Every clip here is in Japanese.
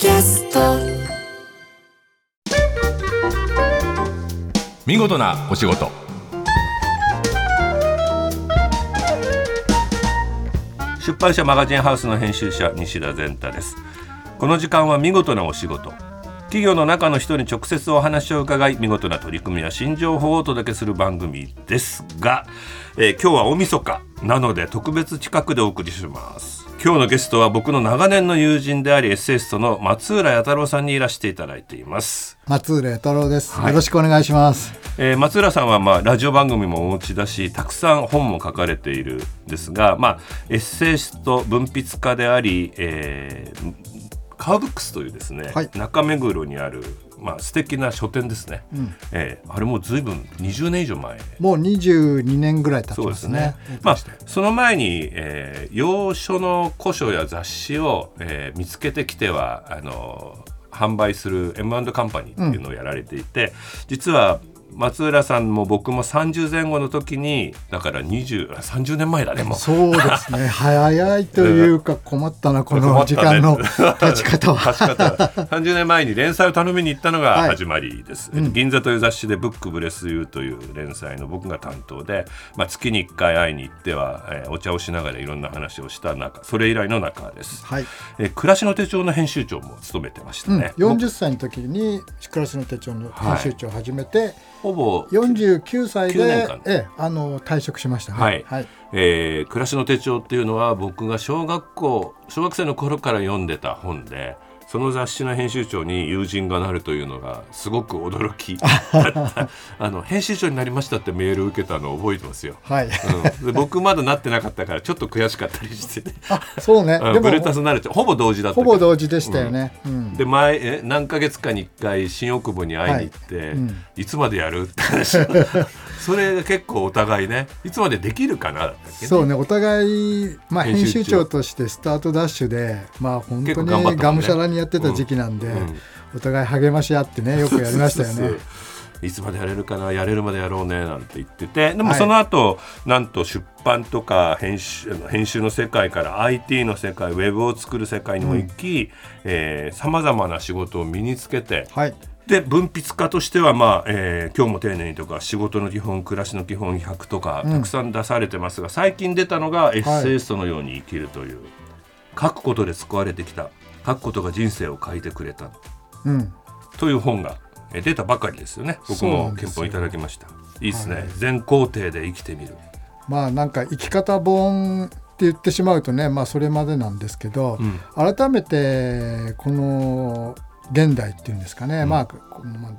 キャスト。見事なお仕事。出版社マガジンハウスの編集者西田善太です。この時間は見事なお仕事。企業の中の人に直接お話を伺い見事な取り組みや新情報をお届けする番組ですが、えー今日は大晦日なので特別企画でお送りします。今日のゲストは僕の長年の友人でありエッセイストの松浦弥太郎さんにいらしていただいています。松浦弥太郎です、はい。よろしくお願いします。えー松浦さんは、まあ、ラジオ番組もお持ちだしたくさん本も書かれているんですが、まあ、エッセイスト文筆家であり、えーカウブックスというですね、はい。中目黒にある、まあ素敵な書店ですね、えーあれもうずいぶん20年以上前。もう22年ぐらい経ちますすね。まあ、その前に、えー洋書の古書や雑誌を、えー見つけてきてはあの販売する M& カンパニーっていうのをやられていて、実は松浦さんも僕も30前後の時にだから20あ30年前だねもう。そうですね。早いというか困ったなこの時間の 立ち方は。立ち方。30年前に連載を頼みに行ったのがはい。始まりです、銀座という雑誌で「ブックブレスユー」という連載の僕が担当で、まあ、月に1回会いに行っては、えーお茶をしながらいろんな話をした中それ以来の中です、はい、えー暮らしの手帳の編集長も務めてましたうん、ね、40歳の時に「暮らしの手帳」の編集長を始めて、ほぼ49歳9年でえ、あの退職しました。ねはい。はい。えー暮らしの手帳っていうのは僕が小学校小学生の頃から読んでた本でその雑誌の編集長に友人がなるというのがすごく驚き。あの編集長になりましたってメールを受けたのを覚えてますよ、はい、うん、で僕まだなってなかったからちょっと悔しかったりして、そうね。うんでブルータもスになるほぼ同時だったほぼ同時でしたよね、うん。で前え何ヶ月かに1回新大久保に会いに行って、いはい。うん。つまでやるって話をそれが結構お互いねいつまでできるかなね。そうねお互い、まあ、編集長。としてスタートダッシュで、まあ、本当にがむしゃらにやってた時期なんで、うん。うんお互い励まし合ってね よくやりましたよね。いつまでやれるかなやれるまでやろうねなんて言ってて。でもはい。その後、なんと出版とか編集編集の世界から IT の世界ウェブを作る世界にも行きさまざまな仕事を身につけてはいで文筆家としては、まあえー今日も丁寧に」とか「仕事の基本暮らしの基本100」とかうん。たくさん出されてますが、最近出たのが「エッセイストのように生きる」という、書くことで救われてきた書くことが人生を変えてくれたうん、という本がえー出たばかりですよね。僕も憲法いただきました。いいですね、はい。全工程で生きてみる。まあなんか生き方本って言ってしまうとね、まあ、それまでなんですけど、うん。改めてこの現代っていうんですかね、うん。まあ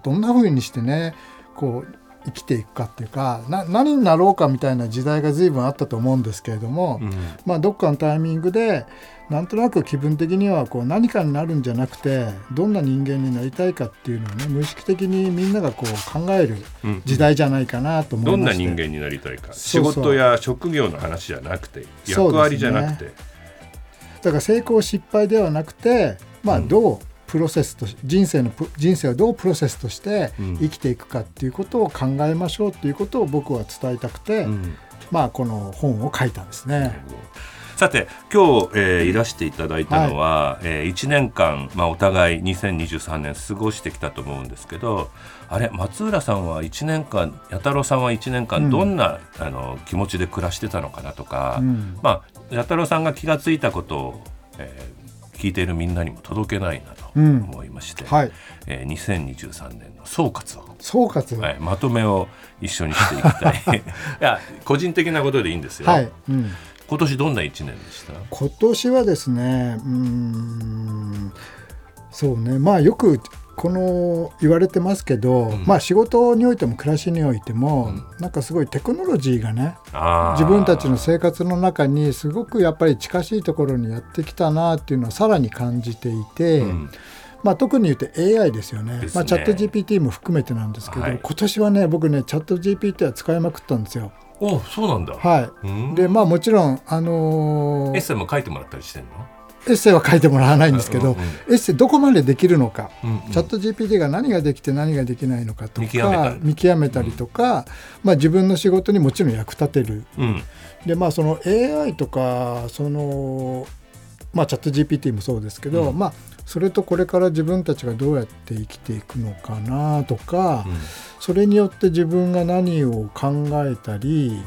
どんな風にしてねこう生きていくかっていうかな何になろうかみたいな時代が随分あったと思うんですけれども、うん。まあ、どっかのタイミングでなんとなく気分的にはこう何かになるんじゃなくてどんな人間になりたいかっていうのをね無意識的にみんながこう考えるうん時代じゃないかなと思どんないまして。人間になりたいか。仕事や職業の話じゃなくて役割じゃなくて。だから成功失敗ではなくて、まあ、うん。どうプロセスとし人生のプ人生をどうプロセスとしてうん。生きていくかっていうことを考えましょうっていうことを僕は伝えたくて、うん。まあ、この本を書いたんですね。さて今日、えーいらしていただいたのは、え1年間、まあ、お互い2023年過ごしてきたと思うんですけどあれ松浦さんは1年間弥太郎さんは1年間うん。どんな、あの気持ちで暮らしてたのかなとか、うん。まあ弥太郎さんが気がついたことを、えー聞いているみんなにも届けないなとうん。思いまして、はい、えー2023年の総括を、総括、はい、まとめを一緒にしていきたい。いや個人的なことでいいんですよ、はい。うん、今年どんな1年でした？今年はですねうーんそうね。まあよくこの言われてますけど、ん。まあ仕事においても暮らしにおいても、うん。なんかすごいテクノロジーがね自分たちの生活の中にすごくやっぱり近しいところにやってきたなっていうのはさらに感じていて、うん。まあ、特に言うと AI ですよね。ね。まあ、チャット GPT も含めてなんですけど、はい。今年はね僕ねチャット GPT は使いまくったんですよ。おそうなんだ、はうん。い、でまあもちろん、あのーエッセイも書いてもらったりしてんの？エッセイは書いてもらわないんですけど、うんうん。エッセイどこまでできるのか、うんうん。チャット GPT が何ができて何ができないのかとか見極めた見極めたりとか、まあ、自分の仕事にもちろん役立てる。うん。でまあその AI とかそのまあ、チャット GPT もそうですけど、うん。まあ、それとこれから自分たちがどうやって生きていくのかなとか、それによって自分が何を考えたり、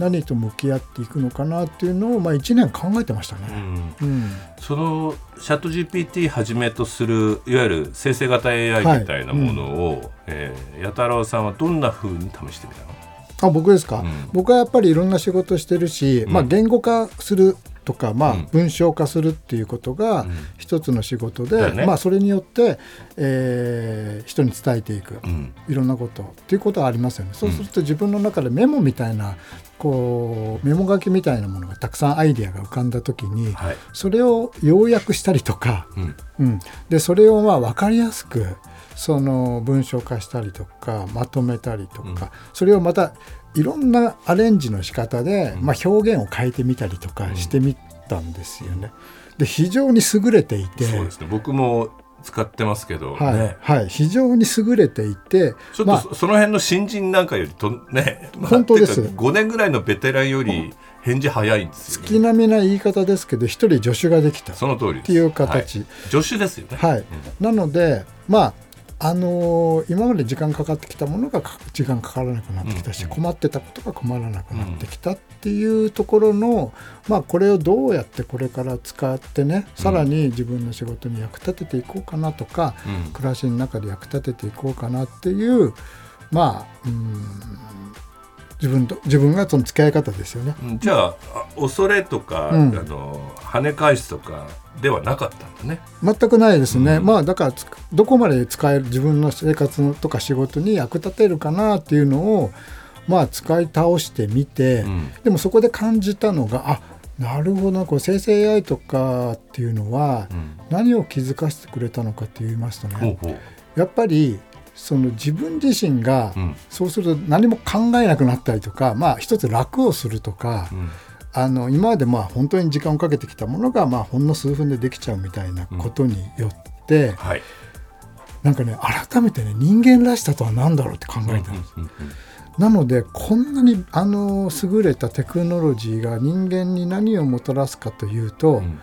何と向き合っていくのかなっていうのを、まあ、1年考えてましたうね。ん。うん。そのチャット GPT はじめとするいわゆる生成型 AI みたいなものを、えー弥太郎さんはどんな風に試してみたの、あ僕ですか、うん。僕はやっぱりいろんな仕事してるし、うん。まあ、言語化するとか、まあうん、文章化するっていうことがうん。一つの仕事で、だよね。まあ、それによって、えー人に伝えていく、うん。いろんなことっていうことはありますよね。そうすると自分の中でメモみたいなこうメモ書きみたいなものがたくさんアイデアが浮かんだ時にはい。それを要約したりとか、うん。うん、でそれをまあ分かりやすくその文章化したりとかまとめたりとか、うん。それをまたいろんなアレンジの仕方で、うん。まあ、表現を変えてみたりとかしてみたんですよね。で非常に優れていて、ね。僕も使ってますけど、はい。ね。はい、非常に優れていてちょっとまあそその辺の新人なんかよりとね、まあ本当です。てか5年ぐらいのベテランより返事早いんですよ、ね、月並みな言い方ですけど一人助手ができた。っその通りです。ていう形、はい。助手ですよね。はい。なのでまああのー今まで時間かかってきたものがか時間かからなくなってきたし、困ってたことが困らなくなってきたっていうところの、まあこれをどうやってこれから使ってねさらに自分の仕事に役立てていこうかなとか、うん。暮らしの中で役立てていこうかなっていうまあうん自分と自分がその付き合い方ですよね。うんじゃああ恐れとか、うん。あの跳ね返すとかではなかったんだね。全くないですね、うん。まあだからどこまで使える自分の生活とか仕事に役立てるかなっていうのをまあ使い倒してみて、うん。でもそこで感じたのがあなるほどなこう生成 AI とかっていうのはうん。何を気づかせてくれたのかって言いますとねやっぱりその自分自身がうん。そうすると何も考えなくなったりとかまあ一つ楽をするとかうん。あの今までまあ本当に時間をかけてきたものがまあほんの数分でできちゃうみたいなことによって、はい。なんかね改めてね人間らしさとは何だろうって考えたんです。うんうんなのでこんなにあの優れたテクノロジーが人間に何をもたらすかというと、うん。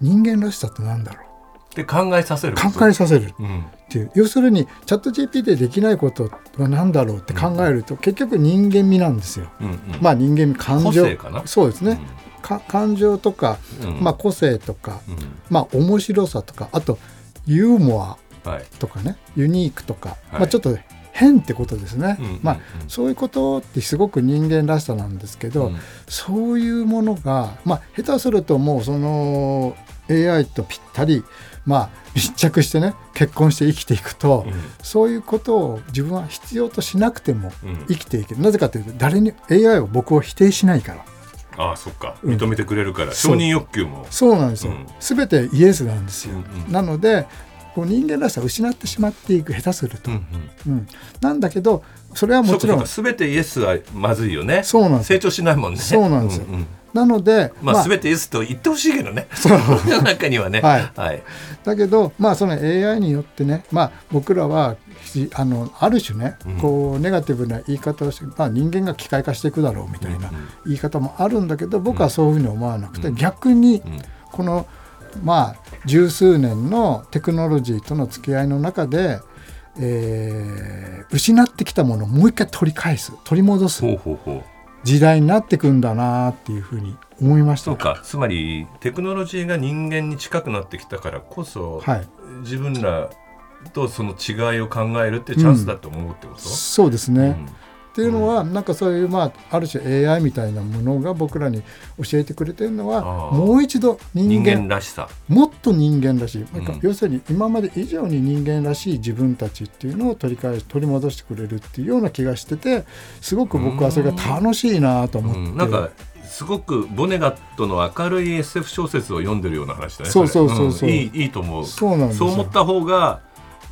人間らしさって何だろで考えさせる。う考えさせる。うん。っていう。要するにチャット GPT でできないことは何だろうって考えると、結局人間味なんですよ。うんうん。まあ人間味感情。個性かな？そうですね、か感情とか、うん。まあ、個性とか、うん。まあ面白さとかあとユーモアはい。とかねユニークとか、はい。まあ、ちょっと変ってことですね、うんうんうん。まあ、そういうことってすごく人間らしさなんですけど、うん。そういうものが、まあ、下手するともうその AI とぴったり、まあ、密着してね結婚して生きていくと、そういうことを自分は必要としなくてもうん。うん生きていける。なぜかというと誰に AI は僕を否定しないから。ああそっか。うん。認めてくれるから、そう。承認欲求も。そうなんですよ、うん。全てイエスなんですよ、うんうん。なのでこう人間らしさを失ってしまっていく下手すると、うんうん。うん。なんだけどそれはもちろん。すべてイエスはまずいよね。そうなんです成長しないもんね。そうなんですよ。んんなので、まあ、すべてイエスと言ってほしいけどね。その 中にはね。はい。はい。だけど、まあ、その AI によってね、まあ、僕らはひあのある種ね、うん。こうネガティブな言い方をして、まあ、人間が機械化していくだろうみたいな言い方もあるんだけど僕はそういうふうに思わなくて、うん。逆にうん。この、まあ、十数年のテクノロジーとの付き合いの中で、えー失ってきたものをもう一回取り返す取り戻す。ほうほうほう時代になってくんだなっていうふうに思いました。そうかつまりテクノロジーが人間に近くなってきたからこそ、はい、自分らとその違いを考えるってチャンスだと思うってこと、そうですね、うんっていうのは、なんかそういう、まあ、ある種 AI みたいなものが僕らに教えてくれてるのはもう一度人人間間らしさ。もっと人間らしい、なんかうん要するに今まで以上に人間らしい自分たちっていうのを取り返し取り戻してくれるっていうような気がしててすごく僕はそれが楽しいなと思って、うん。なんかすごくボネガットの明るい SF 小説を読んでるような話だねそうそうそうそう。れん。いいいいと思う。そうなんですよ。そう思った方が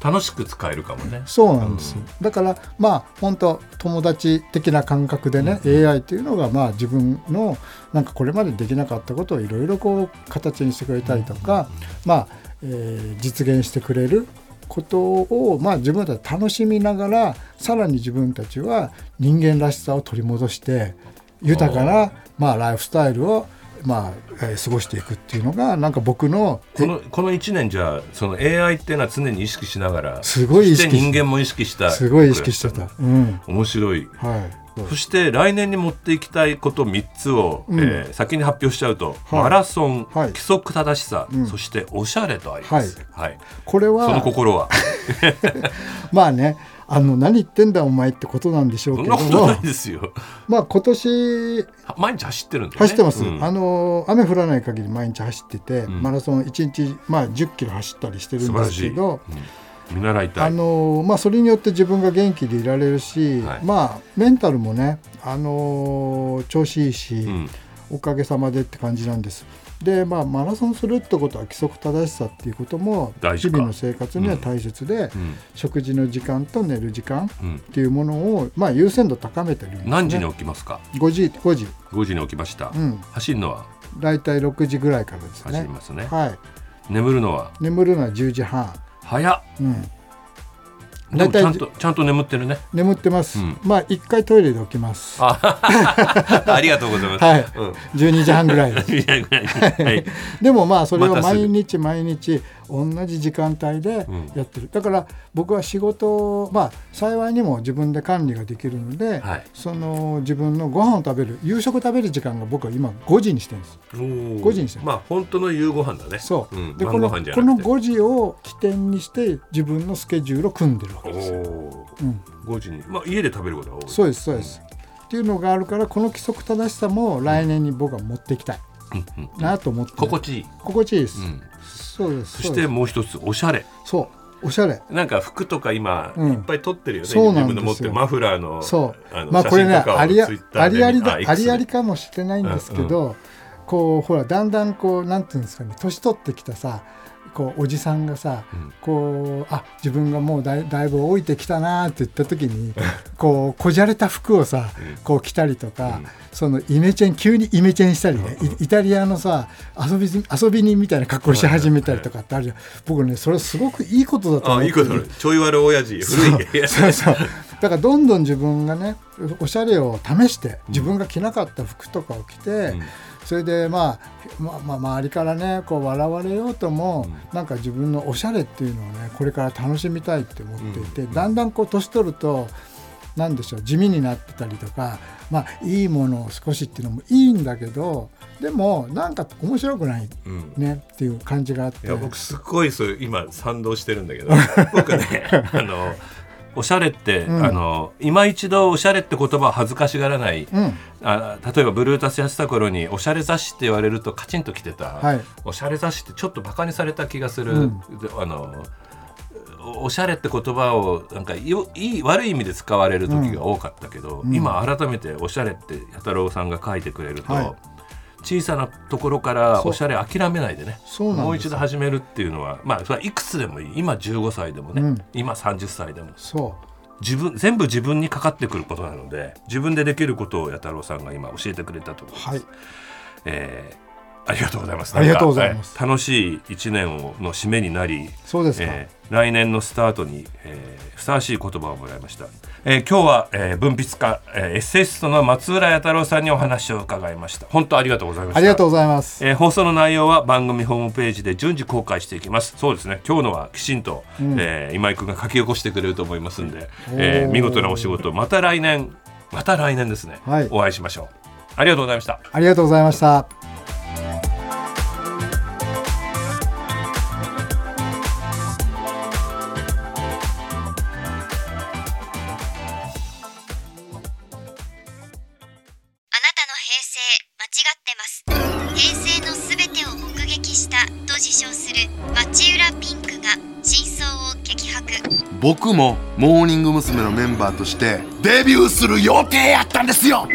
楽しく使えるかもね。そうなんですよ、だからまあ本当友達的な感覚でね、AI っていうのがまあ自分のなんかこれまでできなかったことをいろいろこう形にしてくれたりとか、まあ、えー実現してくれることを、まあ、自分たち楽しみながらさらに自分たちは人間らしさを取り戻して豊かな、まあ、ライフスタイルをまあ、えー過ごしていくっていうのがなんか僕のこのこの1年じゃあその AI っていうのは常に意識しながらすごい意識そして人間も意識した。すごい意識してた。うん。面白い。はい。そして来年に持っていきたいこと3つを、うん。えー先に発表しちゃうと、はい。マラソン、はい。規則正しさ、うん。そしておしゃれとあります、はい。これそのは心は。まあねあの何言ってんだお前ってことなんでしょうそけども。んなことないですよ。まあ今年毎日走ってるんだよね。走ってます、うん。あの雨降らない限り毎日走ってて、ん。マラソン1日、まあ、10キロ走ったりしてるんですけどうん。見習いたあいのまあ、それによって自分が元気でいられるし、はい。まあ、メンタルもね、あの調子いいし、うん。おかげさまでって感じなんです。で、まあ、マラソンするってことは規則正しさっていうことも日々の生活には大切で、うん。食事の時間と寝る時間うんっていうものを、まあ、優先度高めてるんですね。何時に起きますか？5時 ,5 時、5時に起きました、うん、走るのは？大体6時ぐらいからですね。走りますね。はい、眠るのは？眠るのは10時半、早っ。うん、大体ゃんとちゃんと眠ってるね。眠ってます、うん。まあ1回トイレで起きます。あ ありがとうございます、はい。うん。12時半ぐらい はい。でもまあそれを毎日毎日同じ時間帯でうん。やってる、だから僕は仕事をまあ幸いにも自分で管理ができるので、はい。その自分のご飯を食べる夕食食べる時間が僕は今5時にしてるんです。5 5時にしてるまあ本当の夕ご飯だね。そう、ん、でこのこのなくて。5時を起点にして自分のスケジュールを組んでるわけです。よ、おうん、お5時に。まあ家で食べることが多い。そうですそうです、っていうのがあるからこの規則正しさも来年に僕は持っていきたい。うんうん。なと思って、心地いい、心地いいです、うん、そうです。そしてもう一つおしゃれ。そう。おしゃれ。なんか服とか今、うん。いっぱい撮ってるよね。そうなんですよ。自分の持ってるマフラーのそう。あのまあこれねありありあありありかもしれないんですけど、こうほらだんだんこうなんていうんですかね年取ってきたさこうおじさんがさ、うん。こうあ自分がもうだいだいぶ老いてきたなって言った時にこうこじゃれた服をさ、うん。こう着たりとか、うん。そのイメチェン急にイメチェンしたりね、イイタリアのさ遊び遊び人みたいな格好し始めたりとかってあるじゃん、僕ねそれすごくいいことだと思ってあいいことちょい悪親父古い。そうそうだからどんどん自分がねおしゃれを試して自分が着なかった服とかを着て、うん。それで、まあ、まあまあ周りからねこう笑われようとも、なんか自分のおしゃれっていうのをねこれから楽しみたいって思っていて、うん。だんだんこう年取るとなんでしょう地味になってたりとか、まあ、いいものを少しっていうのもいいんだけどでもなんか面白くないうん。ねっていう感じがあって。いや僕すっごいそれ今賛同してるんだけど 僕ねあのおしゃれって、うん。あの今一度おしゃれって言葉を恥ずかしがらない、うん。あ例えばブルータスやってた頃におしゃれ雑誌って言われるとカチンときてた、はい。おしゃれ雑誌ってちょっとバカにされた気がする、うん。であのおおしゃれって言葉をなんかよいい悪い意味で使われる時が多かったけど、うん。今改めておしゃれって弥太郎さんが書いてくれると、はい小さなところからおしゃれ諦めないでね。もう一度始めるっていうのはまあそれはいくつでもいい。今15歳でもね、うん。今30歳でも。そう。自分全部自分にかかってくることなので自分でできることを弥太郎さんが今教えてくれたと思います。はい。えーありがとうございます。ありがとうございます。楽しい一年をの締めになり、そうですか、えー来年のスタートに、えーふさわしい言葉をもらいました。えー今日は、えー文筆家、えーエッセイストの松浦弥太郎さんにお話を伺いました。本当ありがとうございました。ありがとうございます、えー放送の内容は番組ホームページで順次公開していきます。そうですね。今日のはきちんと、ん。えー今井君が書き起こしてくれると思いますんで、えー見事なお仕事。また来年。また来年ですね、はい。お会いしましょう。ありがとうございました。ありがとうございました僕もモーニング娘。のメンバーとしてデビューする予定やったんですよ